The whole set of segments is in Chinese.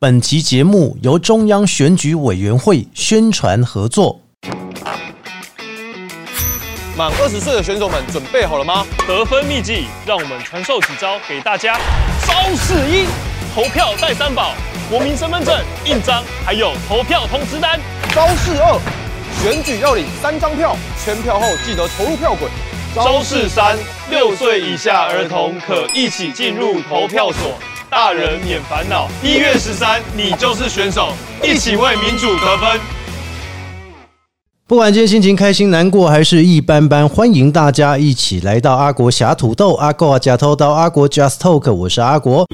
本期节目由中央选举委员会宣传合作。满二十岁的选手们准备好了吗？得分秘籍，让我们传授几招给大家。招式一：投票带三宝，国民身份证、印章，还有投票通知单。招式二：选举要领三张票，全票后记得投入票滚。招式三：六岁以下儿童可一起进入投票所。大人免烦恼，一月十三，你就是选手，一起为民主得分。不管今天心情开心、难过还是一般般，欢迎大家一起来到阿国侠土豆、阿国假偷刀、阿国 Just Talk，我是阿国。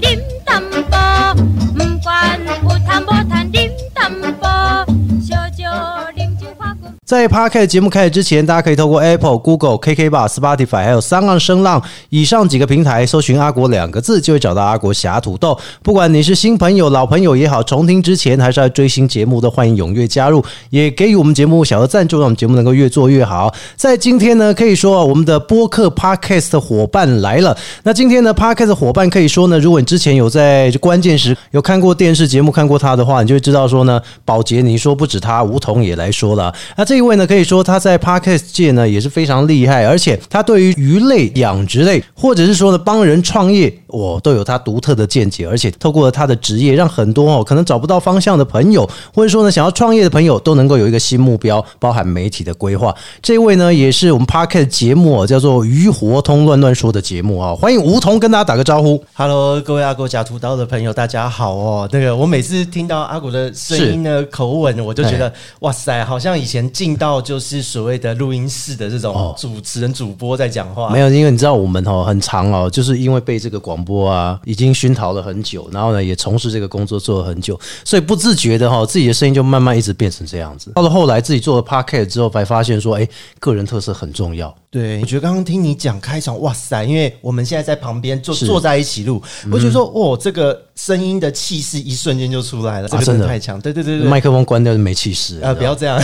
在 Park 节目开始之前，大家可以透过 Apple、Google、KK Bar、Spotify 还有三浪声浪以上几个平台搜寻“阿国”两个字，就会找到阿国侠土豆。不管你是新朋友、老朋友也好，重听之前还是要追新节目，都欢迎踊跃加入，也给予我们节目小额赞助，让我们节目能够越做越好。在今天呢，可以说我们的播客 Podcast 的伙伴来了。那今天呢，Podcast 的伙伴可以说呢，如果你之前有在关键时有看过电视节目、看过他的话，你就会知道说呢，宝洁，你说不止他，梧桐也来说了。那这这一位呢，可以说他在 podcast 界呢也是非常厉害，而且他对于鱼类养殖类，或者是说呢帮人创业，我都有他独特的见解，而且透过他的职业，让很多哦可能找不到方向的朋友，或者说呢想要创业的朋友，都能够有一个新目标，包含媒体的规划。这位呢也是我们 podcast 节目叫做《鱼活通乱乱说》的节目啊，欢迎梧桐跟大家打个招呼。Hello，各位阿狗假屠刀的朋友，大家好哦。那个我每次听到阿古的声音呢口吻，我就觉得哇塞，好像以前。进到就是所谓的录音室的这种主持人、主播在讲话，没有，因为你知道我们哦很长哦，就是因为被这个广播啊已经熏陶了很久，然后呢也从事这个工作做了很久，所以不自觉的哈自己的声音就慢慢一直变成这样子。到了后来自己做了 podcast 之后，才发现说，哎，个人特色很重要。对，我觉得刚刚听你讲开场，哇塞！因为我们现在在旁边坐坐在一起录，我觉得说，哇，这个声音的气势一瞬间就出来了，这个真的太强。对对对对，麦克风关掉就没气势啊！不要这样。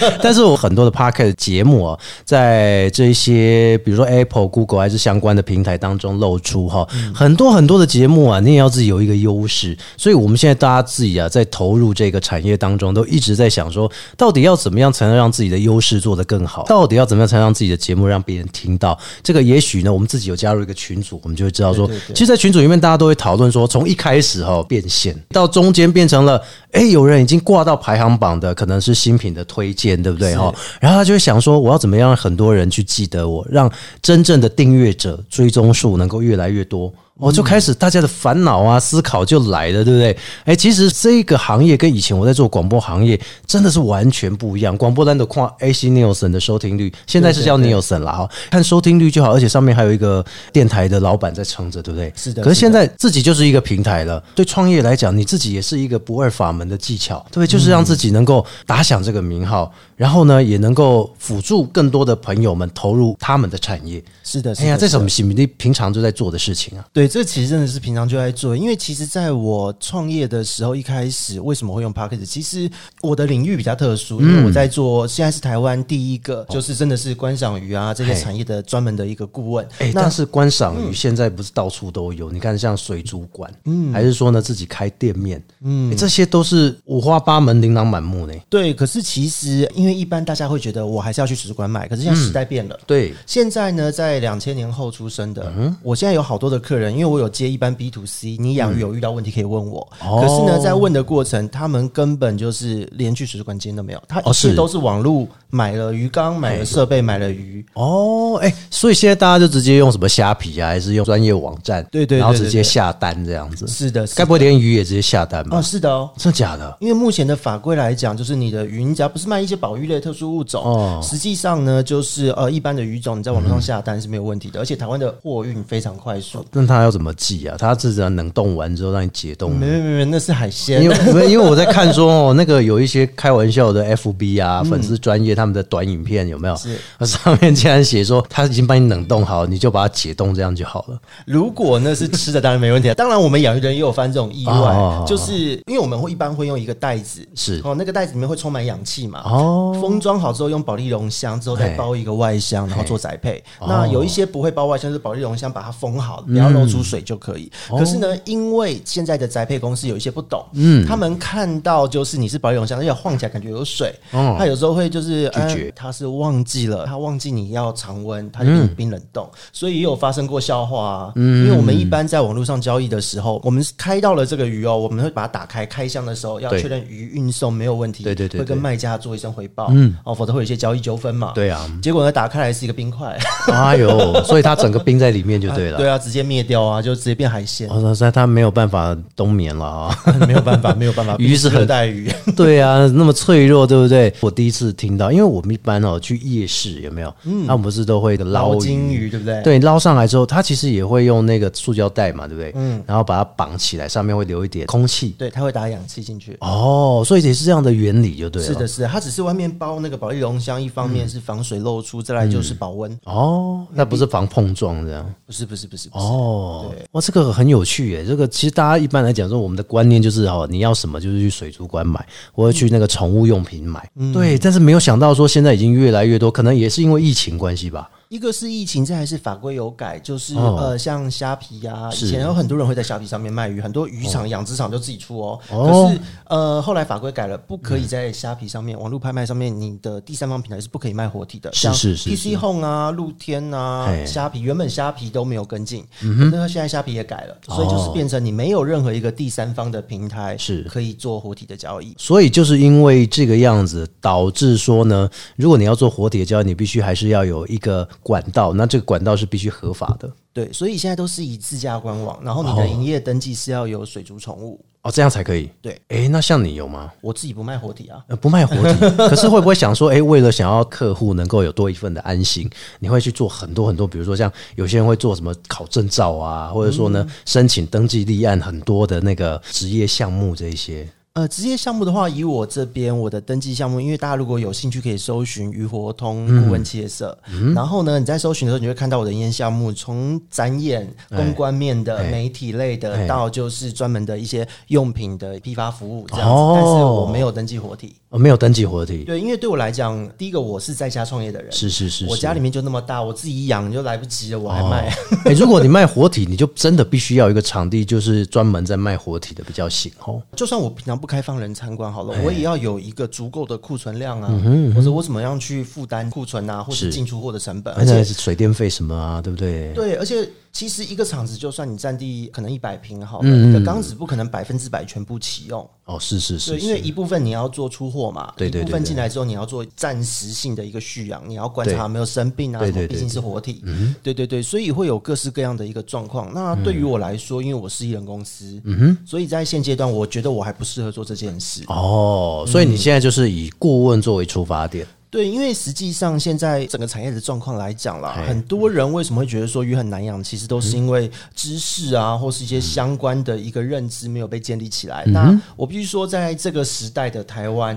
但是我很多的 p o c a s t 节目啊，在这些比如说 Apple、Google 还是相关的平台当中露出哈，很多很多的节目啊，你也要自己有一个优势。所以我们现在大家自己啊，在投入这个产业当中，都一直在想说，到底要怎么样才能让自己的优势做得更好？到底要怎么样才能让自己的节目让别人听到这个，也许呢，我们自己有加入一个群组，我们就会知道说，其实，在群组里面，大家都会讨论说，从一开始哈变现到中间变成了，哎，有人已经挂到排行榜的，可能是新品的推荐，对不对哈？然后他就会想说，我要怎么样让很多人去记得我，让真正的订阅者追踪数能够越来越多。我就开始大家的烦恼啊，思考就来了，对不对？哎，其实这个行业跟以前我在做广播行业真的是完全不一样。广播单的跨 AC Nielsen 的收听率，现在是叫 Nielsen 了哈，看收听率就好，而且上面还有一个电台的老板在撑着，对不对？是的。可是现在自己就是一个平台了，对创业来讲，你自己也是一个不二法门的技巧，对不对？就是让自己能够打响这个名号，然后呢，也能够辅助更多的朋友们投入他们的产业。是的。哎呀，这是我们喜平常就在做的事情啊。对，这其实真的是平。常就在做，因为其实在我创业的时候，一开始为什么会用 p o c k e t 其实我的领域比较特殊，因为我在做，现在是台湾第一个，就是真的是观赏鱼啊这些产业的专门的一个顾问。哎，但是观赏鱼现在不是到处都有，你看像水族馆，嗯，还是说呢自己开店面，嗯，这些都是五花八门、琳琅满目呢。对，可是其实因为一般大家会觉得我还是要去水族馆买，可是现在时代变了。对，现在呢，在两千年后出生的，嗯，我现在有好多的客人，因为我有接一般。B to C，你养鱼有遇到问题可以问我。可是呢，在问的过程，他们根本就是连去水族馆间都没有，他一切都是网络买了鱼缸、买了设备、买了鱼。哦，哎，所以现在大家就直接用什么虾皮啊，还是用专业网站？对对，然后直接下单这样子。是的，该不会连鱼也直接下单吧？哦，是的哦，真的假的？因为目前的法规来讲，就是你的鱼，你只要不是卖一些保育类特殊物种，哦，实际上呢，就是呃一般的鱼种，你在网络上下单是没有问题的，而且台湾的货运非常快速。那他要怎么寄啊？他它自然冷冻完之后让你解冻，没没没，那是海鲜。因为因为我在看说 哦，那个有一些开玩笑的 FB 啊，粉丝专业他们的短影片有没有？是，上面竟然写说他已经帮你冷冻好，你就把它解冻，这样就好了。如果那是吃的，当然没问题。当然，我们养鱼人也有发生这种意外，就是因为我们会一般会用一个袋子，是哦，那个袋子里面会充满氧气嘛，哦，封装好之后用保利龙箱之后再包一个外箱，然后做宅配。那有一些不会包外箱，是保利龙箱把它封好，不要露出出水就可以。可是呢，因为现在的宅配公司有一些不懂，嗯，他们看到就是你是保利龙箱，而且晃起来感觉有水，哦。他有时候会就是拒绝。呃他是忘记了，他忘记你要常温，他就给你冰冷冻，所以也有发生过笑话啊。嗯。因为我们一般在网络上交易的时候，我们是开到了这个鱼哦，我们会把它打开，开箱的时候要确认鱼运送没有问题，对对对对会跟卖家做一声回报，嗯，哦，否则会有一些交易纠纷嘛。对啊，结果呢，打开来是一个冰块，哎呦，所以它整个冰在里面就对了。对啊，直接灭掉啊，就直接变海鲜，哦，那它没有办法冬眠了啊。没有办法，没有办法，鱼是很热带鱼，对啊，那么脆弱，对不对？我第一次听到，因为我们一般哦去夜市有没有？嗯，他们不是都会捞捞金鱼，对不对？对，捞上来之后，它其实也会用那个塑胶袋嘛，对不对？嗯，然后把它绑起来，上面会留一点空气。对，它会打氧气进去。哦，所以也是这样的原理，就对了。是的，是的，它只是外面包那个保利龙箱，一方面是防水漏出，再来就是保温。哦，那不是防碰撞这样。不是，不是，不是，不是。哦，哇，这个很有趣耶！这个其实大家一般来讲说，我们的观念就是哦，你要什么就是去水族馆买，或者去那个宠物用品买。嗯对，但是没有想到说现在已经越来越多，可能也是因为疫情关系吧。一个是疫情，再还是法规有改，就是、哦。呃，像虾皮呀、以前有很多人会在虾皮上面卖鱼，很多渔场、养殖场就自己出哦。哦。可是呃，后来法规改了，不可以在虾皮上面、网络拍卖上面，你的第三方平台是不可以卖活体的，是像 PC Home 啊、露天啊嘿、虾皮，原本虾皮都没有跟进，嗯那现在虾皮也改了，所以就是变成你没有任何一个第三方的平台哦是。可以做活体的交易。所以就是因为这个样子，导致说呢，如果你要做活体的交易，你必须还是要有一个管道，那这个管道是必须合法的对，所以现在都是以自家官网，然后你哦的营业登记是要有水族宠物。哦，这样才可以。对，诶，那像你有吗？我自己不卖活体啊，呃，不卖活体，可是会不会想说，诶，为了想要客户能够有多一份的安心，你会去做很多很多，比如说像有些人会做什么考证照啊，或者说呢、申请登记立案很多的那个职业项目这一些。呃，职业项目的话，以我这边我的登记项目，因为大家如果有兴趣，可以搜寻鱼活通顾问企业社。然后呢，你在搜寻的时候，你会看到我的营业项目，从展演、公关面的、哎媒体类哎的，到就是专门的一些用品的批发服务这样子。哦但是我没有登记活体。哦，没有登记活体，对，因为对我来讲，第一个我是在家创业的人，是是是是我家里面就那么大，我自己养就来不及了，我还卖。哎、如果你卖活体，你就真的必须要一个场地，就是专门在卖活体的比较行哦。就算我平常不开放人参观好了，哎。我也要有一个足够的库存量啊，嗯或者我怎么样去负担库存啊，或是是。进出货的成本，而且而且是水电费什么啊，对不对？对，而且其实一个厂子，就算你占地可能一百平好了，嗯你的缸子不可能百分之百全部启用，哦，是是是因为一部分你要做出货嘛，对对对一部分对。进来之后你要做暂时性的一个蓄养，你要观察有没有生病啊，什么毕竟是活体，对。对对，所以会有各式各样的一个状况。那对于我来说，因为我是艺人公司，所以在现阶段，我觉得我还不适合做这件事。哦，所以你现在就是以顾问作为出发点，对，因为实际上现在整个产业的状况来讲啦，很多人为什么会觉得说鱼很难养，其实都是因为知识啊，或是一些相关的一个认知没有被建立起来。那我必须说，在这个时代的台湾，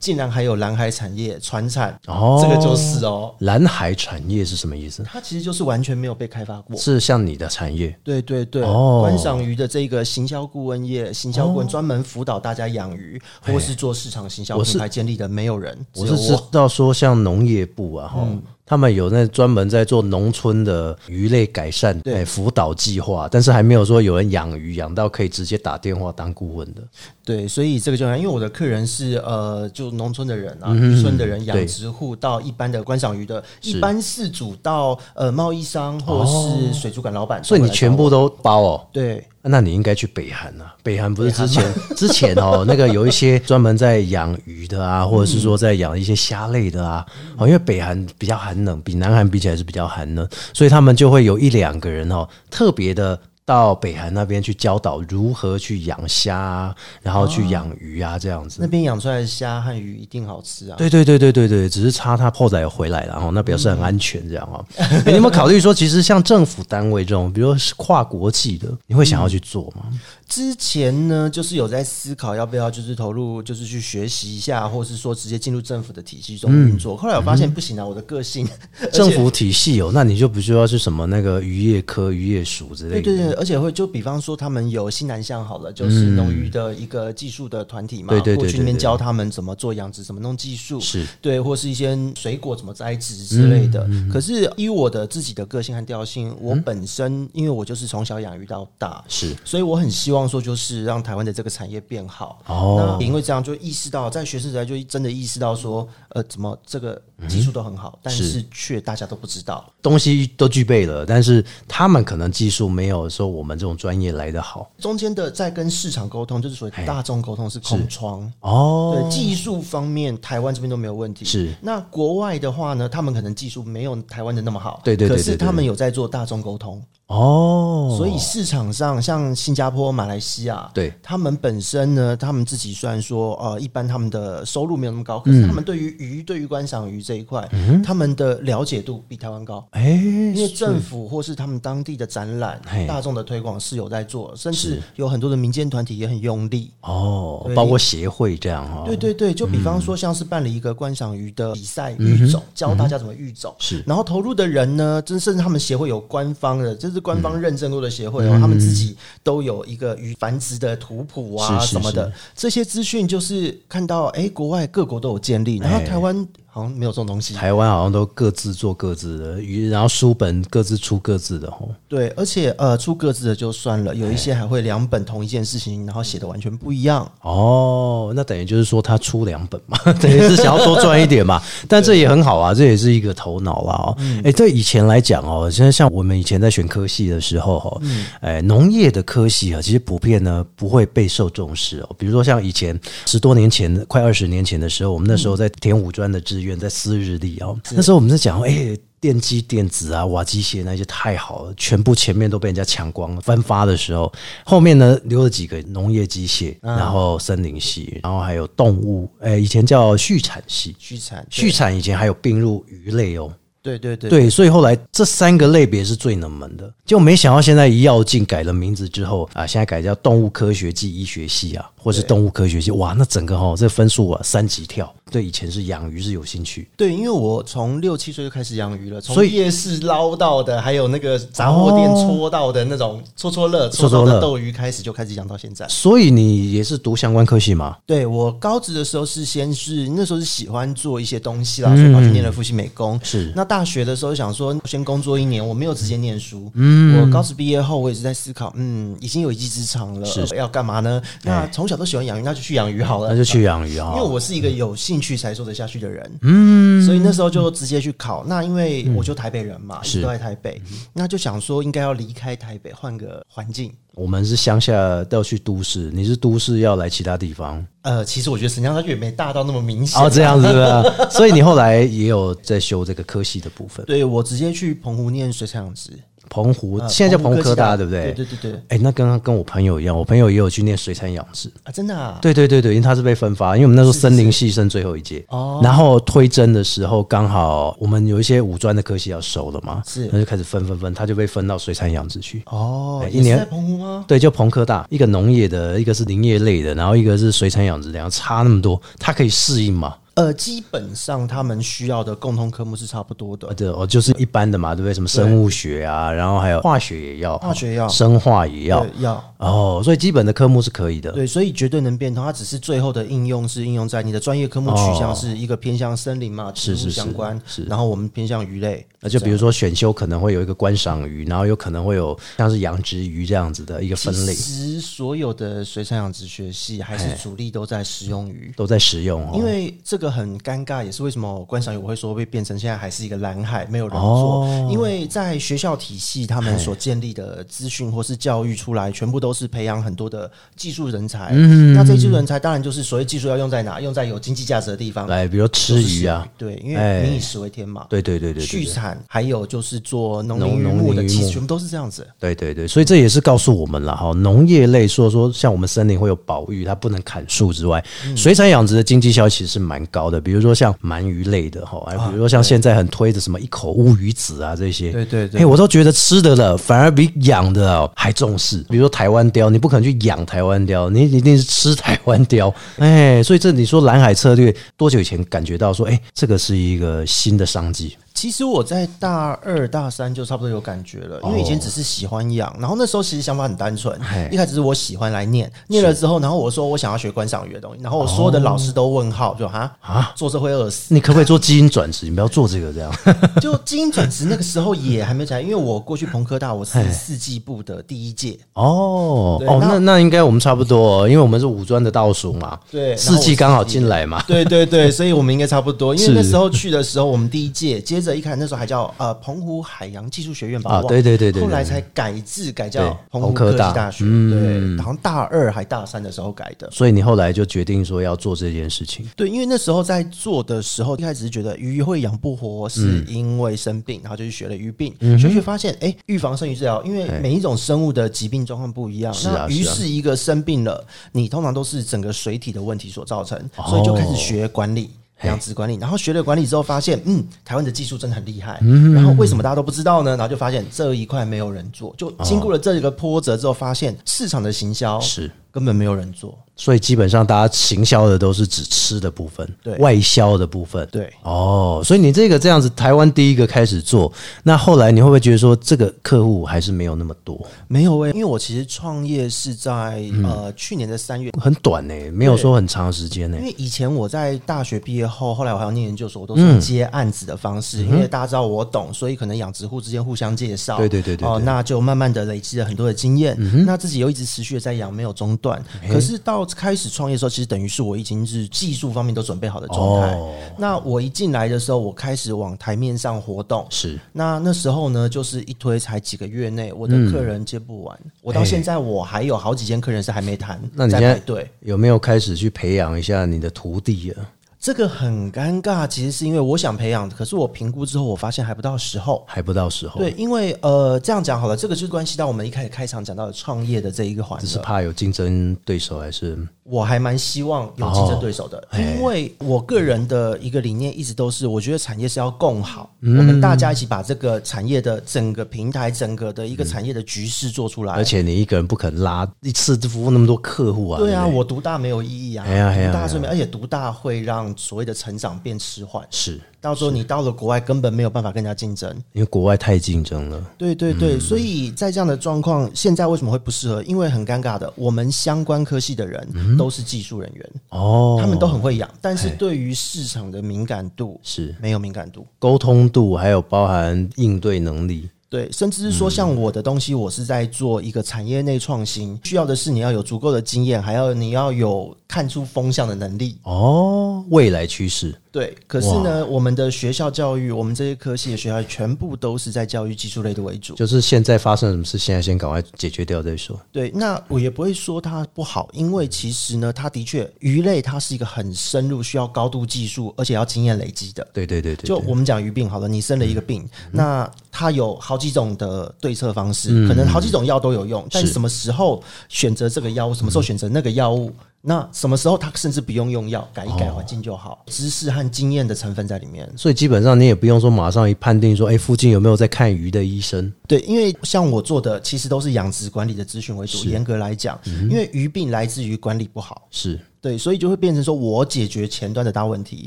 竟然还有蓝海产业、船产，哦。这个就是哦，蓝海产业是什么意思？它其实就是完全没有被开发过。是像你的产业。对对对，哦。观赏鱼的这个行销顾问业，行销顾问专门辅导大家养鱼，或是做市场行销品牌建立的，没有人，我是知道说像农业部啊，哈、他们有那专门在做农村的鱼类改善对哎辅导计划，但是还没有说有人养鱼养到可以直接打电话当顾问的。对，所以这个就因为我的客人是呃，就农村的人啊，渔村的人，养殖户到一般的观赏鱼的，一般饲主到呃贸易商或是水族馆老板，所以你全部都包哦。对。那你应该去北韩啊！北韩不是之前 之前哦，那个有一些专门在养鱼的啊，或者是说在养一些虾类的啊。哦，因为北韩比较寒冷，比南韩比起来是比较寒冷，所以他们就会有一两个人哦，特别的到北韩那边去教导如何去养虾啊，然后去养鱼啊，这样子那。边养出来的虾和鱼一定好吃啊！对对对对对对，只是差他后来有回来了，然后那表示很安全这样哦。诶你有没有考虑说，其实像政府单位这种，比如说是跨国际的，你会想要去做吗？之前呢，就是有在思考要不要就是投入，就是去学习一下，或是说直接进入政府的体系中运作。后来我发现不行啊，我的个性，政府体系哦，那你就不需要是什么那个渔业科、渔业署之类的。对对对，对，而且会就比方说他们有西南向好了，就是农渔的一个技术的团体嘛，对对对过去那边教他们怎么做养殖，怎么弄技术，是。对，或是一些水果怎么栽植之类的。嗯可是依我的自己的个性和调性，我本身因为我就是从小养鱼到大，是。所以我很希望说，就是让台湾的这个产业变好。哦。那因为这样就意识到，在学生时代就真的意识到说，呃，怎么这个技术都很好，但是却大家都不知道。东西都具备了，但是他们可能技术没有说我们这种专业来的好中间的在跟市场沟通，就是所谓大众沟通是空窗。哦。对技术方面，台湾这边都没有问题。是那国外的话呢，他们可能技术没有台湾的那么好。对对对对可是他们有在做大众沟通，哦，所以市场上像新加坡、马来西亚，对。他们本身呢，他们自己虽然说呃，一般他们的收入没有那么高，可是他们对于鱼、对于观赏鱼这一块，他们的了解度比台湾高。哎，因为政府或是他们当地的展览、大众的推广是有在做，甚至有很多的民间团体也很用力。哦，包括协会这样哈、哦，对对对，就比方说像是办了一个观赏鱼的比赛育种，教大家怎么育种。是。然后投入的人呢，真甚至他们协会有官方的，就是官方认证过的协会哦，他们自己都有一个鱼繁殖的图谱啊什么的，这些资讯就是看到哎，国外各国都有建立，然后哎。台湾好像没有这种东西。台湾好像都各自做各自的，鱼然后书本各自出各自的哦。对，而且呃，出各自的就算了，有一些还会两本同一件事情，然后写的完全不一样。哦，那等于就是说他出两本嘛，等于是想要多赚一点嘛。但这也很好啊，这也是一个头脑啦哦。哎、对以前来讲哦，现在像我们以前在选科系的时候哦，哎、农业的科系啊，其实普遍呢不会备受重视哦。比如说像以前十多年前、快二十年前的时候，我们那时候在填五专的志愿，在私日历哦，那时候我们在讲哎。电机、电子啊、瓦机械那些太好了，全部前面都被人家抢光了。分发的时候，后面呢留了几个农业机械，然后森林系，然后还有动物，哎、以前叫畜产系。畜产，畜产以前还有并入鱼类哦，对对对对，所以后来这三个类别是最冷门的，就没想到现在一跃进改了名字之后啊，现在改叫动物科学暨医学系啊，或是动物科学系，哇，那整个哈、这分数啊三级跳。对，以前是养鱼是有兴趣，对，因为我从六七岁就开始养鱼了，从夜市捞到的，还有那个杂货店搓到的那种搓搓乐、搓搓的斗鱼开始就开始养到现在。所以你也是读相关科系吗？对我高职的时候是先是那时候是喜欢做一些东西啦，所以跑去念了复兴美工。嗯是那大学的时候想说先工作一年，我没有直接念书。嗯，我高职毕业后我也是在思考，嗯，已经有一技之长了，是要干嘛呢？那从小都喜欢养鱼，那就去养鱼好了。那就去养鱼啊、因为我是一个有兴趣才做得下去的人，嗯，所以那时候就直接去考。那因为我就台北人嘛，一直都在台北，那就想说应该要离开台北，换个环境。我们是乡下要去都市，你是都市要来其他地方呃，其实我觉得城乡差距也没大到那么明显。哦，这样子的，所以你后来也有在修这个科系的部分。对我直接去澎湖念水产养殖，澎湖呃现在叫澎湖科大，对不对？对对对对哎、那刚刚跟我朋友一样，我朋友也有去念水产养殖。啊，真的啊，对对对对，因为他是被分发，因为我们那时候森林系剩最后一届，哦然后推甄的时候刚好我们有一些五专的科系要收了嘛，是那就开始分分分，他就被分到水产养殖去。哦，哎一年在澎湖吗？对，就澎科大，一个农业的，一个是林业类的，然后一个是水产养殖，两个差那么多，他可以适应嘛？呃，基本上他们需要的共同科目是差不多的呃，。对哦，就是一般的嘛，对不对？什么生物学啊，然后还有化学也要，化学要生化也要对，要哦，所以基本的科目是可以的。对，所以绝对能变通。它只是最后的应用是应用在你的专业科目取向是一个偏向森林嘛，植物是是相关，是然后我们偏向鱼类。那就比如说选修可能会有一个观赏鱼，然后有可能会有像是养殖鱼这样子的一个分类，其实所有的水产养殖学系还是主力都在食用鱼。都在食用哦。因为这个很尴尬，也是为什么观赏鱼我会说会变成现在还是一个蓝海，没有人做。哦因为在学校体系，他们所建立的资讯或是教育出来，全部都是培养很多的技术人才。嗯那这些技术人才当然就是所谓技术要用在哪？用在有经济价值的地方。来，比如吃鱼啊，对，因哎为民以食为天嘛。对对对对。畜产还有就是做农林渔农牧牧的其实，全部都是这样子。对对对，所以这也是告诉我们了哈，农业类说说像我们森林会有保育，它不能砍树之外，嗯水产养殖的经济效益其实是蛮高的。比如说像鳗鱼类的哈，还比如说像现在很推的什么一口乌鱼子啊这些，对对对嘿我都觉得吃的了反而比养的哦还重视。比如说台湾雕，你不可能去养台湾雕，你一定是吃台湾雕。哎，所以这你说蓝海策略多久以前感觉到说，哎，这个是一个新的商机？其实我在大二大三就差不多有感觉了，因为以前只是喜欢养，然后那时候其实想法很单纯，一开始是我喜欢来念，念了之后，然后我说我想要学观赏鱼的东西，然后我所有的老师都问号，就哈啊，做这会饿死。你可不可以做基因转职？你不要做这个这样。就基因转职那个时候也还没起来，因为我过去朋科大我是四季部的第一届，哦哦，那那那应该我们差不多哦，因为我们是五专的倒数嘛，对四季刚好进来嘛。对对对，所以我们应该差不多。因为那时候去的时候，我们第一届，接着一开始那时候还叫呃澎湖海洋技术学院吧，啊对对对对对后来才改制改叫澎湖科技大大学，嗯对，好像大二还大三的时候改的。所以你后来就决定说要做这件事情。对，因为那时候在做的时候，一开始是觉得鱼会养不活，是因为生病，然后就去学了鱼病，学学发现，哎，预防胜于治疗，因为每一种生物的疾病状况不一样。是啊那鱼是一个生病了，你通常都是整个水体的问题所造成，所以就开始学管理。养殖管理，然后学了管理之后，发现嗯，台湾的技术真的很厉害。然后为什么大家都不知道呢？然后就发现这一块没有人做，就经过了这个波折之后，发现市场的行销是根本没有人做。所以基本上大家行销的都是指吃的部分，对外销的部分，对哦，所以你这个这样子，台湾第一个开始做，那后来你会不会觉得说这个客户还是没有那么多，没有诶、因为我其实创业是在、嗯。呃去年的三月，很短呢、没有说很长时间呢、因为以前我在大学毕业后，后来我还要念研究所，我都是接案子的方式，因为大家知道我懂，所以可能养殖户之间互相介绍，对对对对哦，对。那就慢慢的累积了很多的经验，那自己又一直持续的在养，没有中断。可是到开始创业的时候，其实等于是我已经是技术方面都准备好的状态。哦那我一进来的时候，我开始往台面上活动，是那那时候呢，就是一推才几个月内，我的客人接不完。我到现在我还有好几间客人是还没谈，那你现在排队。有没有开始去培养一下你的徒弟啊？这个很尴尬，其实是因为我想培养，可是我评估之后，我发现还不到时候。还不到时候，对，，因为呃，这样讲好了，这个就是关系到我们一开始开场讲到的创业的这一个环节。只是怕有竞争对手，还是我还蛮希望有竞争对手的，因为我个人的一个理念一直都是，我觉得产业是要共好，嗯我们大家一起把这个产业的整个平台、整个的一个产业的局势做出来。而且你一个人不肯拉一次服务那么多客户啊？对啊，不我独大没有意义啊，哎呀哎呀独大是没，哎而且独大会让所谓的成长变迟缓。是到时候你到了国外，根本没有办法跟人家竞争。因为国外太竞争了，对对对，所以在这样的状况，现在为什么会不适合？因为很尴尬的，我们相关科系的人都是技术人员，哦，他们都很会养，但是对于市场的敏感度是没有敏感度。沟通度，还有包含应对能力，对，甚至是说，像我的东西，我是在做一个产业内创新，需要的是你要有足够的经验，还要你要有看出风向的能力。哦，未来趋势对，可是呢，我们的学校教育，我们这些科系的学校，全部都是在教育技术类的为主。就是现在发生了什么事，现在先赶快解决掉再说。对，那我也不会说它不好，因为其实呢，它的确鱼类它是一个很深入、需要高度技术，而且要经验累积的。对对对对，对就我们讲鱼病好了，你生了一个病，嗯那它有好几种的对策方式，可能好几种药都有用，但是什么时候选择这个药物，什么时候选择那个药物，那什么时候它甚至不用用药，改一改环境就好，知识和经验的成分在里面。所以基本上你也不用说马上一判定说，哎，附近有没有在看鱼的医生？对，因为像我做的其实都是养殖管理的咨询为主，严格来讲，嗯因为鱼病来自于管理不好。是，对，所以就会变成说我解决前端的大问题。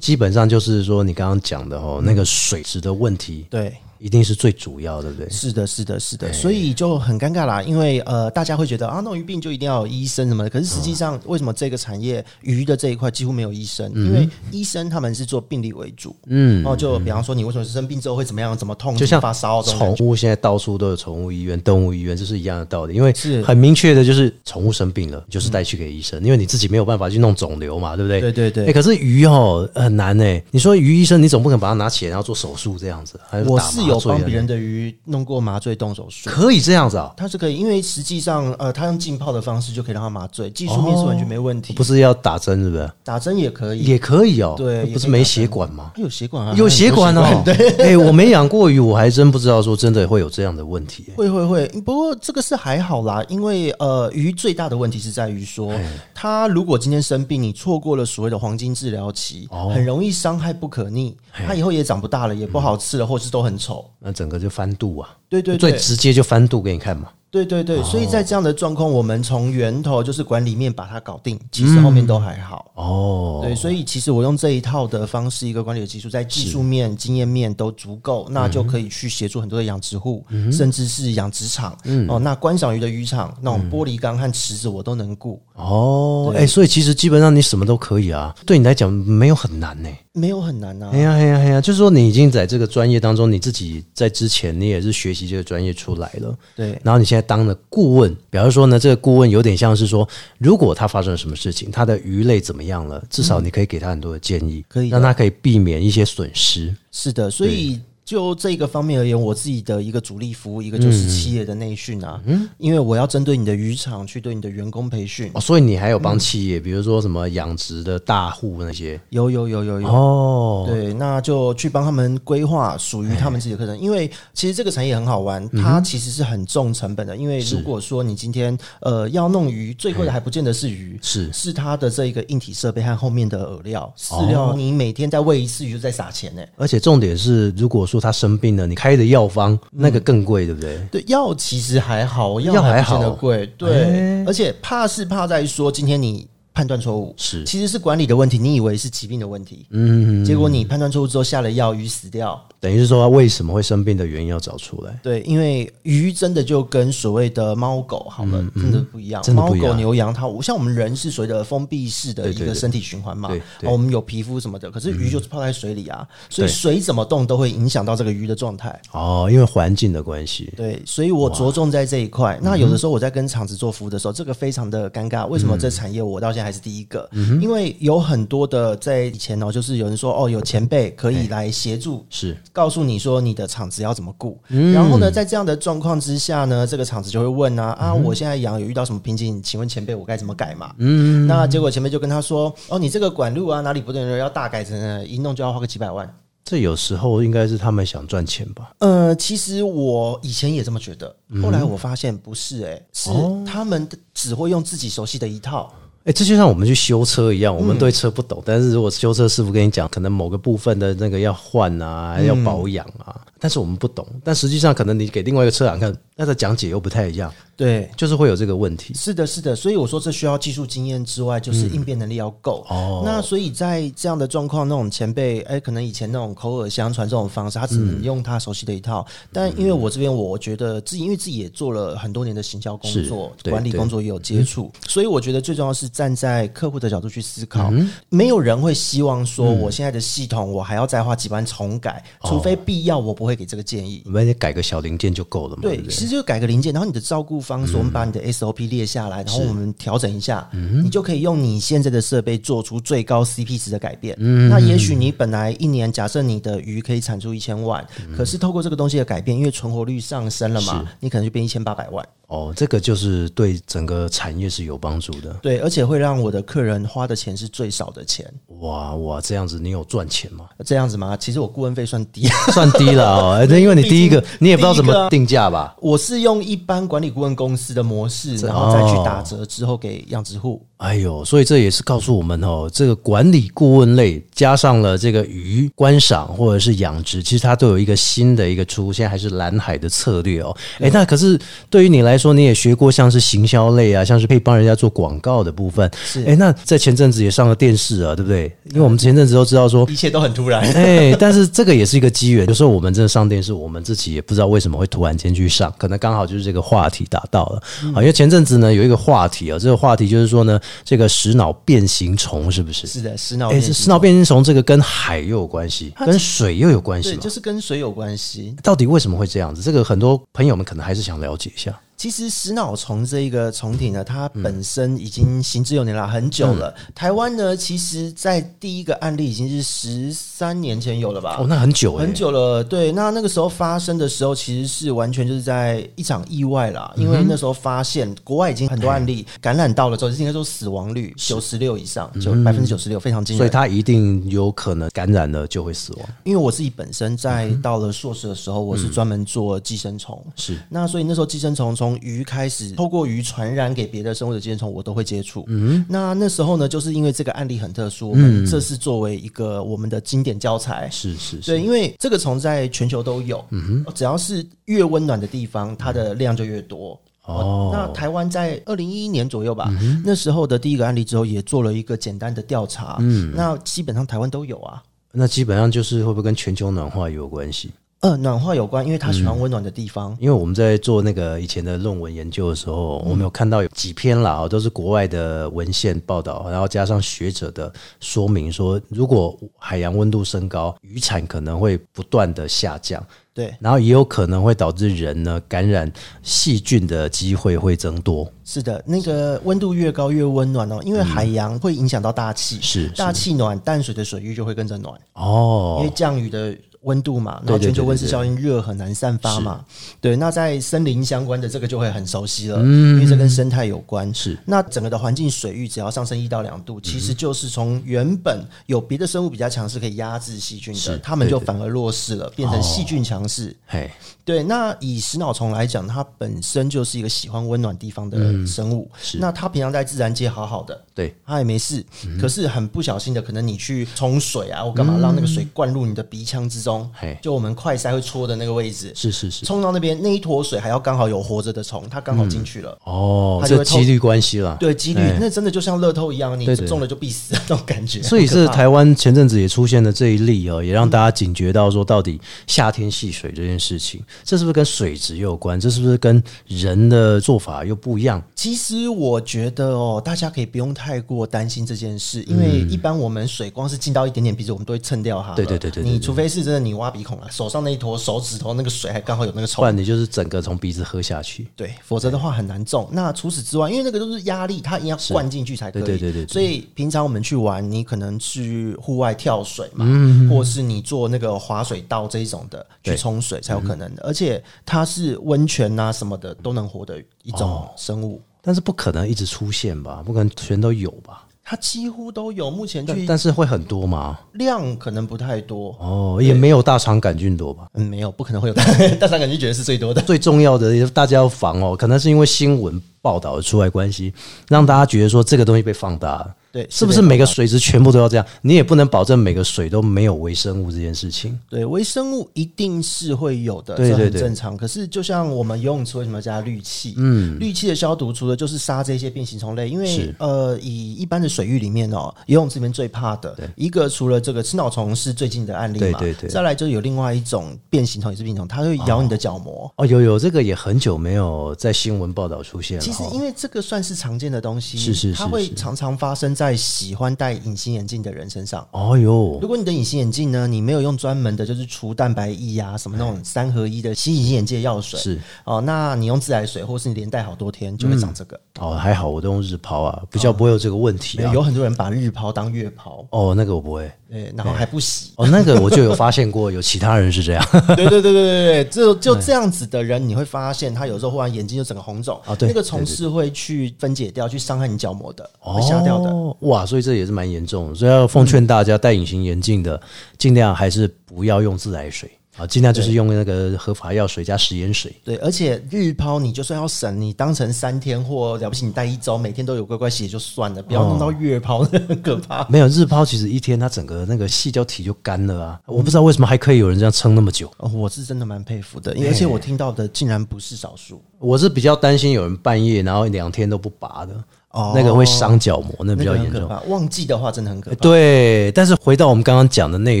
基本上就是说你刚刚讲的哦，那个水质的问题，对，一定是最主要，对不对？是的，是的，是的，所以就很尴尬啦。因为呃，大家会觉得啊，弄鱼病就一定要有医生什么的。可是实际上，为什么这个产业鱼的这一块几乎没有医生？因为医生他们是做病理为主。嗯，然后，就比方说你为什么生病之后会怎么样，怎么痛，就像发烧。宠物现在到处都有宠物医院、动物医院，这是一样的道理。因为是很明确的，就是宠物生病了，就是带去给医生，因为你自己没有办法去弄肿瘤嘛，对不对？对对对哎、可是鱼哦很难哎，你说鱼医生，你总不可能把它拿起来然后做手术这样子，还是我打是有帮麻醉的别人的鱼弄过麻醉动手术。可以这样子啊、它是可以，因为实际上，呃，它用浸泡的方式就可以让它麻醉，技术面是完全没问题。不是要打针是不是？打针也可以，也可以哦，对不是没血管吗？有血管啊，有血管哦，对。哎、我没养过鱼，我还真不知道说真的会有这样的问题。会会会，不过这个是还好啦，因为呃，鱼最大的问题是在于说，它如果今天生病，你错过了所谓的黄金治疗期，哦。很容易伤害不可逆，它以后也长不大了，也不好吃了，或是都很丑。那整个就翻肚啊，对对对，最直接就翻肚给你看嘛。对对对，所以在这样的状况，我们从源头就是管理面把它搞定，其实后面都还好。哦，对，所以其实我用这一套的方式，一个管理的技术，在技术面、经验面都足够，那就可以去协助很多的养殖户，甚至是养殖场。哦，那观赏鱼的渔场，那种玻璃缸和池子我都能顾。哦，哎，所以其实基本上你什么都可以啊，对你来讲没有很难呢。没有很难啊。哎呀哎呀哎呀，就是说你已经在这个专业当中，你自己在之前你也是学习这个专业出来了。对，然后你现在当了顾问，比方说呢，这个顾问有点像是说，如果他发生了什么事情，他的鱼类怎么样了，至少你可以给他很多的建议，可以的让他可以避免一些损失。是的，所以。就这个方面而言，我自己的一个主力服务，一个就是企业的内训啊，嗯，因为我要针对你的渔场去对你的员工培训，哦，所以你还有帮企业，比如说什么养殖的大户那些，有有有有有。哦，对，那就去帮他们规划属于他们自己的课程，因为其实这个产业很好玩，它其实是很重成本的，因为如果说你今天呃要弄鱼，最贵的还不见得是鱼，是。是它的这一个硬体设备和后面的饵料饲料，你每天再喂一次鱼就在撒钱呢，而且重点是，如果说他生病了，你开的药方那个更贵，对不对？对，药其实还好，药药还好。贵，对，而且怕是怕在说今天你判断错误，是。其实是管理的问题，你以为是疾病的问题，嗯，结果你判断错误之后下了药，鱼死掉。等于是说他为什么会生病的原因要找出来。对，因为鱼真的就跟所谓的猫狗好了，真的不一样。嗯真的不一样。猫狗牛羊它，像我们人是所谓的封闭式的一个身体循环嘛，我们有皮肤什么的，可是鱼就是泡在水里啊，所以水怎么动都会影响到这个鱼的状态。哦，因为环境的关系，对，所以我着重在这一块。那有的时候我在跟厂子做服务的时候，这个非常的尴尬。为什么这产业我到现在还是第一个？因为有很多的在以前哦，就是有人说哦，有前辈可以来协助，是告诉你说你的厂子要怎么顾。然后呢，在这样的状况之下呢，这个厂子就会问啊啊，我现在养有遇到什么瓶颈？请问前辈我该怎么改嘛？嗯，那结果前辈就跟他说，哦，你这个管路啊哪里不对，要大改成一弄就要花个几百万。这有时候应该是他们想赚钱吧？呃，其实我以前也这么觉得，后来我发现不是、欸，是他们只会用自己熟悉的一套。哎、这就像我们去修车一样，我们对车不懂，但是如果修车师傅跟你讲，可能某个部分的那个要换啊，要保养啊，但是我们不懂，但实际上可能你给另外一个车长看，那个讲解又不太一样，对，就是会有这个问题。是的，是的，所以我说这需要技术经验之外，就是应变能力要够。哦那所以在这样的状况，那种前辈，哎，可能以前那种口耳相传这种方式，他只能用他熟悉的一套。但因为我这边，我觉得自己因为自己也做了很多年的行销工作管理工作也有接触，所以我觉得最重要是站在客户的角度去思考。没有人会希望说，我现在的系统我还要再花几万重改，除非必要，我不会给这个建议。我们改个小零件就够了嘛？对？其实就改个零件，然后你的照顾方式，我们把你的 SOP 列下来，然后我们调整一下，你就可以用你现在的设备做出最高 CP 值的改变。那也许你本来一年，假设你的鱼可以产出一千万，可是透过这个东西的改变，因为存活率上升了嘛，你可能就变一千八百万。哦，这个就是对整个产业是有帮助的。对，而且会让我的客人花的钱是最少的钱，哇哇，这样子你有赚钱吗？这样子吗？其实我顾问费算低，算低了哦，那因为你第一个你也不知道怎么定价吧？我是用一般管理顾问公司的模式，然后再去打折之后给养殖户。哎呦，所以这也是告诉我们哦，这个管理顾问类加上了这个鱼观赏或者是养殖，其实它都有一个新的一个出现，还是蓝海的策略哦。哎，那可是对于你来说，你也学过像是行销类啊，像是可以帮人家做广告的部分。是哎，那在前阵子也上了电视啊，对不对？因为我们前阵子都知道说一切都很突然。哎，但是这个也是一个机缘。有时候我们真的上电视，我们自己也不知道为什么会突然间去上，可能刚好就是这个话题达到了啊。因为前阵子呢有一个话题啊，这个话题就是说呢，这个食脑变形虫是不是？是的，食脑哎，变形这食脑变形虫这个跟海又有关系，跟水又有关系对，就？是跟水有关系。到底为什么会这样子？这个很多朋友们可能还是想了解一下。其实食脑虫这一个虫体呢，它本身已经行之有年了，很久了。台湾呢，其实在第一个案例已经是十三年前有了吧？哦，那很久哎，很久了，对。那那个时候发生的时候，其实是完全就是在一场意外啦，因为那时候发现国外已经很多案例感染到了之后，应该说死亡率九十六以上，就百分之九十六，非常惊人。所以它一定有可能感染了就会死亡。因为我自己本身在到了硕士的时候，我是专门做寄生虫，是那所以那时候寄生虫从鱼开始，透过鱼传染给别的生物的寄生虫，我都会接触。嗯，那那时候呢，就是因为这个案例很特殊，我们这是作为一个我们的经典教材。是是是，对，因为这个虫在全球都有，嗯只要是越温暖的地方，它的量就越多。哦那台湾在二零一一年左右吧，嗯那时候的第一个案例之后，也做了一个简单的调查。嗯，那基本上台湾都有啊。那基本上就是会不会跟全球暖化也有关系？呃，暖化有关，因为他喜欢温暖的地方。因为我们在做那个以前的论文研究的时候，我们有看到有几篇啦，哦都是国外的文献报道，然后加上学者的说明说，如果海洋温度升高，渔产可能会不断的下降，对，然后也有可能会导致人呢感染细菌的机会会增多。是的，那个温度越高越温暖哦，因为海洋会影响到大气，是。大气暖，淡水的水域就会跟着暖，哦。因为降雨的。温度嘛，然后全球温室效应热很难散发嘛，对。那在森林相关的这个就会很熟悉了，因为这跟生态有关。嗯是。那整个的环境水域只要上升一到两度，其实就是从原本有别的生物比较强势可以压制细菌的是，它们就反而弱势了，变成细菌强势。嘿，对，那以食脑虫来讲，它本身就是一个喜欢温暖地方的生物。嗯是那它平常在自然界好好的，对，它也没事。嗯可是很不小心的，可能你去冲水啊，或干嘛，让那个水灌入你的鼻腔之中嘿，就我们快塞会戳的那个位置，是是是，冲到那边那一坨水还要刚好有活着的虫，它刚好进去了。哦，它就几率关系啦。对，几率哎那真的就像乐透一样，你中了就必死那种感觉。所以是台湾前阵子也出现了这一例哦，也让大家警觉到说，到底夏天戏水这件事情，这是不是跟水质有关？这是不是跟人的做法又不一样？其实我觉得哦，大家可以不用太过担心这件事，因为一般我们水光是进到一点点鼻子，我们都会蹭掉它了。对对对对你除非是真的你挖鼻孔了，手上那一坨手指头那个水还刚好有那个臭。不然你就是整个从鼻子喝下去。对，否则的话很难中。那除此之外，因为那个都是压力，它一定要灌进去才可以。对对对对对所以平常我们去玩，你可能去户外跳水嘛，或是你做那个滑水道这一种的去对冲水才有可能的。而且它是温泉啊什么的都能活的一种生物。但是不可能一直出现吧？不可能全都有吧？它几乎都有，目前但去但是会很多吗？量可能不太多。哦，也没有大肠杆菌多吧？嗯，没有，不可能会有大大肠杆菌，觉得是最多的。最重要的，大家要防哦，可能是因为新闻报道出来关系，让大家觉得说这个东西被放大了。对，是不是每个水质全部都要这样？你也不能保证每个水都没有微生物这件事情。对微生物一定是会有的，这很正常。可是就像我们游泳池为什么要加氯气？嗯，氯气的消毒除了就是杀这些变形虫类，因为呃，以一般的水域里面哦，游泳池里面最怕的一个，除了这个吃脑虫是最近的案例嘛，对对对再来就有另外一种变形虫也是变形虫，它会咬你的角膜。哦，有有这个也很久没有在新闻报道出现了。其实因为这个算是常见的东西，是是是它会常常发生在喜欢戴隐形眼镜的人身上。哦哟如，果你的隐形眼镜呢，你没有用专门的，就是除蛋白液啊，什么那种三合一的洗隐形眼镜药水，是哦，那你用自来水，或是你连戴好多天，就会长这个。哦，还好我都用日抛啊，比较不会有这个问题啊。有很多人把日抛当月抛，哦，那个我不会。对，然后还不洗。哦，那个我就有发现过，有其他人是这样。对对对对对对，就就这样子的人，你会发现他有时候忽然眼睛就整个红肿，啊对那个虫是会去分解掉，去伤害你角膜的，会瞎掉的。哦，哇，所以这也是蛮严重的，所以要奉劝大家戴隐形眼镜的，尽量还是不要用自来水啊，尽量就是用那个合法药水加食盐水。对，而且日抛你就算要省，你当成三天或了不起，你戴一周，每天都有乖乖洗就算了，不要弄到月抛，很可怕。没有日抛，其实一天它整个那个细胶体就干了啊！我不知道为什么还可以有人这样撑那么久。哦，我是真的蛮佩服的，因为而且我听到的竟然不是少数。我是比较担心有人半夜然后两天都不拔的，哦那个会伤角膜，那比较严重。忘记的话真的很可怕。对，但是回到我们刚刚讲的内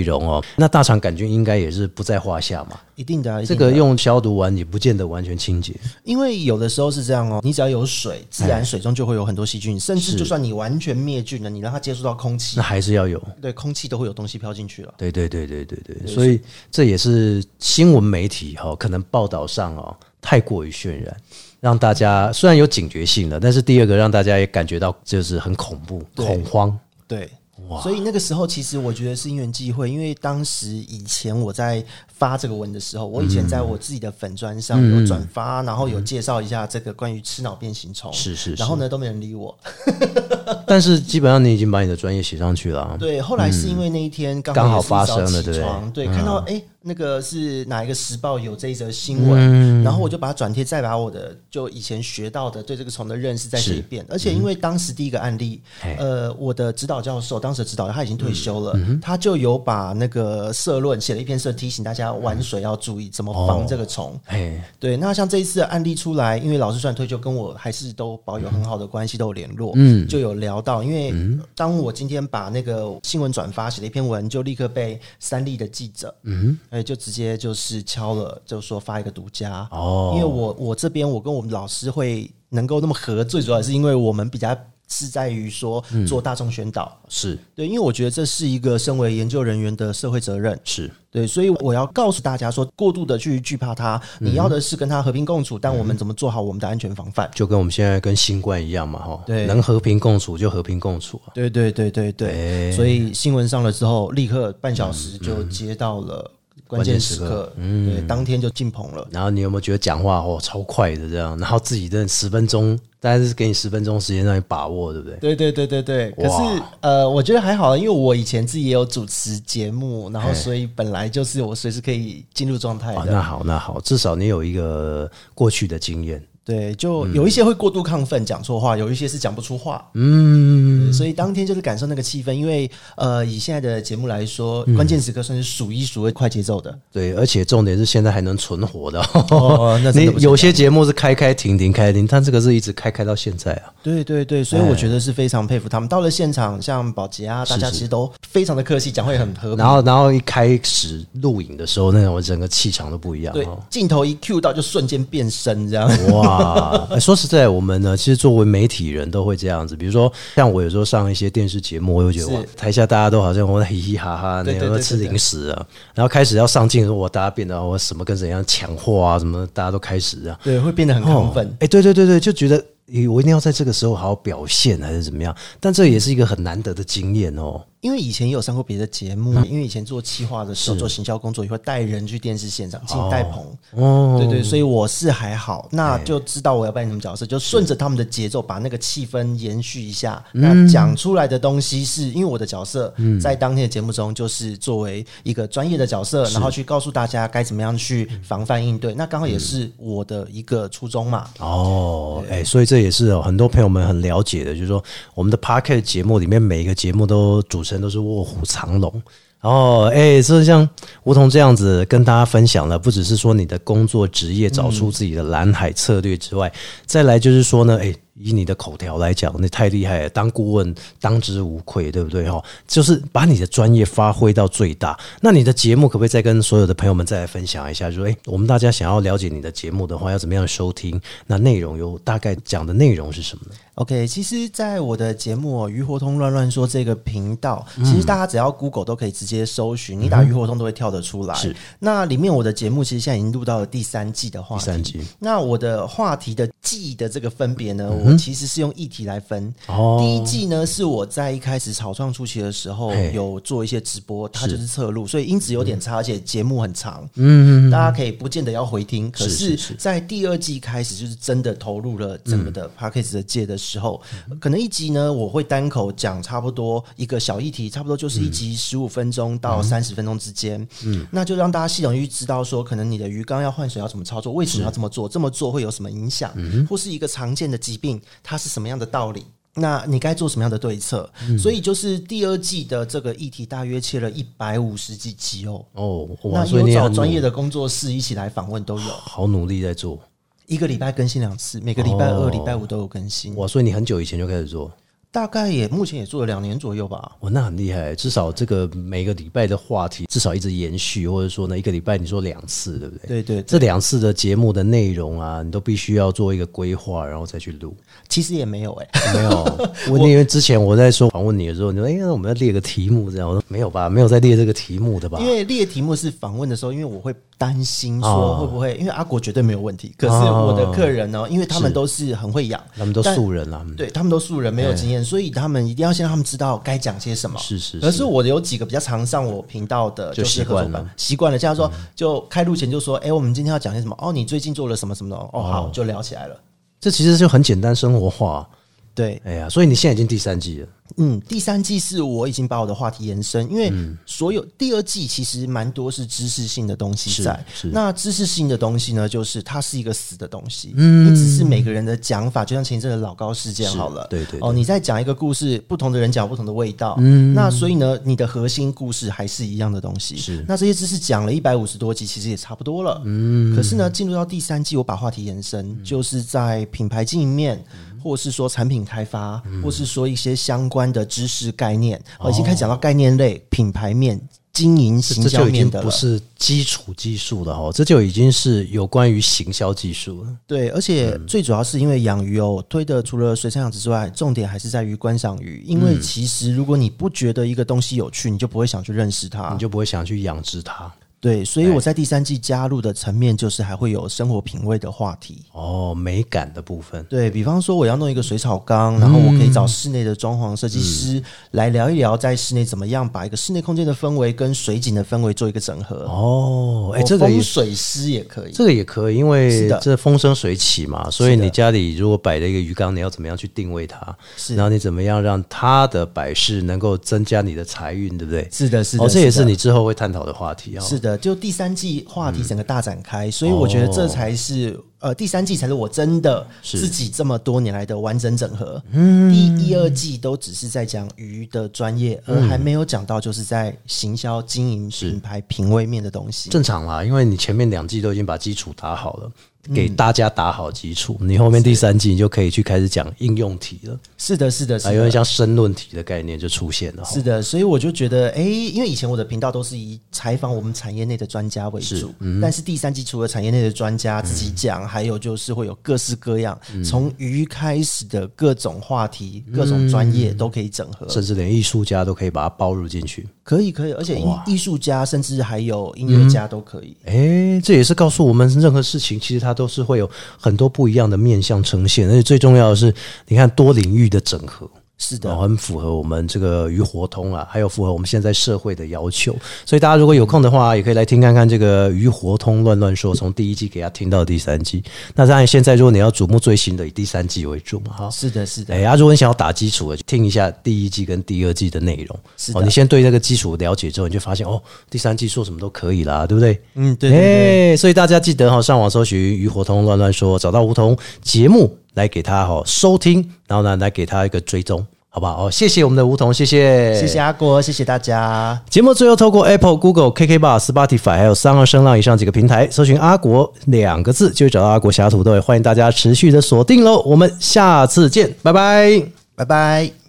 容哦，那大肠杆菌应该也是不在话下嘛。一定的啊，一这个用消毒完也不见得完全清洁。因为有的时候是这样哦，你只要有水，自然水中就会有很多细菌，甚至就算你完全灭菌了，你让它接触到空气那，还是要有。对，空气都会有东西飘进去了。对对对对对对，所以这也是新闻媒体哈、可能报道上哦太过于渲染，让大家虽然有警觉性的，但是第二个让大家也感觉到就是很恐怖、恐慌。对，所以那个时候其实我觉得是因缘际会，因为当时以前我在发这个文的时候，我以前在我自己的粉砖上有转发，然后有介绍一下这个关于吃脑变形虫，是是是。然后呢都没人理我。但是基本上你已经把你的专业写上去了、啊。对，后来是因为那一天刚刚好发生了对看到哎、那个是哪一个时报有这一则新闻，然后我就把它转贴，再把我的就以前学到的对这个虫的认识再写一遍。而且因为当时第一个案例，呃，我的指导教授当时的指导他已经退休了，他就有把那个社论写了一篇社，提醒大家玩水要注意怎么防这个虫。哎，对，那像这一次的案例出来，因为老师虽然退休，跟我还是都保有很好的关系，都有联络，嗯，就有聊到，因为当我今天把那个新闻转发写了一篇文，就立刻被三立的记者，嗯，哎，就直接就是敲了，就说发一个独家。哦，因为我我这边我跟我们老师会能够那么合，最主要是因为我们比较。是在于说做大众宣导，是。对，因为我觉得这是一个身为研究人员的社会责任，是。对，所以我要告诉大家说，过度的去惧怕它，你要的是跟它和平共处，但我们怎么做好我们的安全防范？就跟我们现在跟新冠一样嘛，哈，对，能和平共处就和平共处，对对对对对，所以新闻上了之后，立刻半小时就接到了。关键时刻，嗯，对，当天就进棚了。然后你有没有觉得讲话哦超快的这样？然后自己的十分钟，大概是给你十分钟时间让你把握，对不对？对对对对对。可是呃，我觉得还好，因为我以前自己也有主持节目，然后所以本来就是我随时可以进入状态的。那好，那好，至少你有一个过去的经验。对，就有一些会过度亢奋，讲错话；有一些是讲不出话。嗯，所以当天就是感受那个气氛。因为呃，以现在的节目来说，关键时刻算是数一数二快节奏的。对，而且重点是现在还能存活的。哦，那 你有些节目是开开停停开停，但这个是一直开开到现在啊。对对对，所以我觉得是非常佩服他们。到了现场，像宝洁啊，大家其实都非常的客气，讲会很和平。然后，然后一开始录影的时候，那种整个气场都不一样。对，镜头一 Q 到，就瞬间变身这样。哇！啊，说实在，我们呢，其实作为媒体人都会这样子。比如说，像我有时候上一些电视节目，我会觉得哇，台下大家都好像我在嘻嘻哈哈，那样吃零食啊。然后开始要上镜的时候，我大家变得我什么跟怎样抢货啊，什么大家都开始这样，对，会变得很亢奋。哎，对对对对，就觉得我一定要在这个时候好好表现，还是怎么样？但这也是一个很难得的经验哦。因为以前也有上过别的节目，因为以前做企划的时候，做行销工作也会带人去电视现场请带棚，哦，对对，所以我是还好，那就知道我要扮演什么角色，就顺着他们的节奏，把那个气氛延续一下。那讲出来的东西，是因为我的角色在当天的节目中，就是作为一个专业的角色，然后去告诉大家该怎么样去防范应对。那刚好也是我的一个初衷嘛。哦，哎，所以这也是很多朋友们很了解的，就是说我们的 p a r k e t 节目里面每一个节目都组成。都是卧虎藏龙，然后哎，这像梧桐这样子跟大家分享了，不只是说你的工作职业找出自己的蓝海策略之外，再来就是说呢，哎。以你的口条来讲，那太厉害了，当顾问当之无愧，对不对？哈，就是把你的专业发挥到最大。那你的节目可不可以再跟所有的朋友们再来分享一下？就说，哎，我们大家想要了解你的节目的话，要怎么样收听？那内容有大概讲的内容是什么呢？OK，其实，在我的节目《鱼活通乱乱说》这个频道，其实大家只要 Google 都可以直接搜寻，你打“鱼活通”都会跳得出来。是，那里面我的节目其实现在已经录到了第三季的话题。第三季，那我的话题的季的这个分别呢？我其实是用议题来分。哦第一季呢，是我在一开始草创初期的时候有做一些直播，它就是侧录，所以音质有点差，而且节目很长。嗯，大家可以不见得要回听。可是，在第二季开始，就是真的投入了整个的 p a c k a g e 的界的时候，可能一集呢，我会单口讲差不多一个小议题，差不多就是一集十五分钟到三十分钟之间。嗯，那就让大家系统去知道说，可能你的鱼缸要换水要怎么操作，为什么要这么做，这么做会有什么影响，或是一个常见的疾病，它是什么样的道理？那你该做什么样的对策？所以就是第二季的这个议题，大约切了一百五十几集哦。哦，那有找专业的工作室一起来访问都有，好努力在做，一个礼拜更新两次，每个礼拜二、礼拜五都有更新。哇，所以你很久以前就开始做。大概也目前也做了两年左右吧。哇，那很厉害，至少这个每个礼拜的话题至少一直延续，或者说呢一个礼拜你说两次，对不对？对对，这两次的节目的内容啊，你都必须要做一个规划，然后再去录。其实也没有哎，没有。我因为之前我在说访问你的时候，你说哎，那我们要列个题目这样，我说没有吧，没有在列这个题目的吧？因为列题目是访问的时候，因为我会。担心说会不会？因为阿国绝对没有问题。可是我的客人呢？因为他们都是很会养，他们都素人了，对他们都素人，没有经验，所以他们一定要先让他们知道该讲些什么。是是。可是我有几个比较常上我频道的，就习惯了，习惯了。这样说，就开录前就说：“哎，我们今天要讲些什么？哦，你最近做了什么什么的？哦，好，就聊起来了。”这其实就很简单生活化。对，哎呀，所以你现在已经第三季了，嗯，第三季是我已经把我的话题延伸，因为嗯。所有第二季其实蛮多是知识性的东西在。是是。那知识性的东西呢，就是它是一个死的东西，嗯，你只是每个人的讲法，就像前一阵的老高事件好了，对对对。哦，你在讲一个故事，不同的人讲不同的味道，嗯，那所以呢，你的核心故事还是一样的东西，是。那这些知识讲了一百五十多集，其实也差不多了，嗯，可是呢，进入到第三季，我把话题延伸，就是在品牌经营面。或是说产品开发，或是说一些相关的知识概念，我、已经开始讲到概念类、品牌面、经营、行销这就已经面的。不是基础技术了哦，这就已经是有关于行销技术了。对，而且最主要是因为养鱼哦，推的除了水产养殖之外，重点还是在于观赏鱼。因为其实如果你不觉得一个东西有趣，你就不会想去认识它你。就不会想去养殖它。对，所以我在第三季加入的层面就是还会有生活品味的话题。哦，美感的部分，对比方说，我要弄一个水草缸，然后我可以找室内的装潢设计师来聊一聊，在室内怎么样把一个室内空间的氛围跟水景的氛围做一个整合。哦，哎、我这个也风水师也可以。这个也可以，因是为的这风生水起嘛，所以你家里如果摆了一个鱼缸，你要怎么样去定位它？是然后你怎么样让它的摆饰能够增加你的财运，对不对？是的，是的，哦，这也是你之后会探讨的话题啊、哦。是的，就第三季话题整个大展开，所以我觉得这才是、呃第三季才是我真的自己这么多年来的完整整合。嗯，第一、二季都只是在讲鱼的专业，而还没有讲到就是在行销、经营、品牌、品味面的东西。正常啦，因为你前面两季都已经把基础打好了，嗯给大家打好基础，你后面第三季你就可以去开始讲应用题了，是的，是的，是啊，有点。像申论题的概念就出现了。是的，所以我就觉得，哎、因为以前我的频道都是以采访我们产业内的专家为主，嗯但是第三季除了产业内的专家自己讲，还有就是会有各式各样，嗯从鱼开始的各种话题、各种专业都可以整合，甚至连艺术家都可以把它包入进去。可以可以，而且艺艺术家甚至还有音乐家都可以。哎，这也是告诉我们，任何事情其实它都是会有很多不一样的面向呈现，而且最重要的是，你看多领域的整合。是的，哦，很符合我们这个鱼活通啊，还有符合我们现在社会的要求。所以大家如果有空的话，也可以来听看看这个鱼活通乱乱说，从第一季给他听到第三季。那当然，现在如果你要瞩目最新的，以第三季为主嘛，哈。是的，是的，哎，啊，如果你想要打基础的，听一下第一季跟第二季的内容。是的哦，你先对那个基础了解之后，你就发现哦，第三季说什么都可以啦，对不对？嗯，对，哎，所以大家记得哈、上网搜寻“鱼活通乱乱说”，找到梧桐节目来给他哈、收听，然后呢来给他一个追踪，好不好？哦，谢谢我们的梧桐，谢谢，谢谢。阿国，谢谢大家。节目最后透过 Apple、Google、KK Bar、Spotify 还有三二声浪以上几个平台，搜寻“阿国”两个字，就会找到阿国侠土豆，也欢迎大家持续的锁定喽。我们下次见，拜拜。拜拜。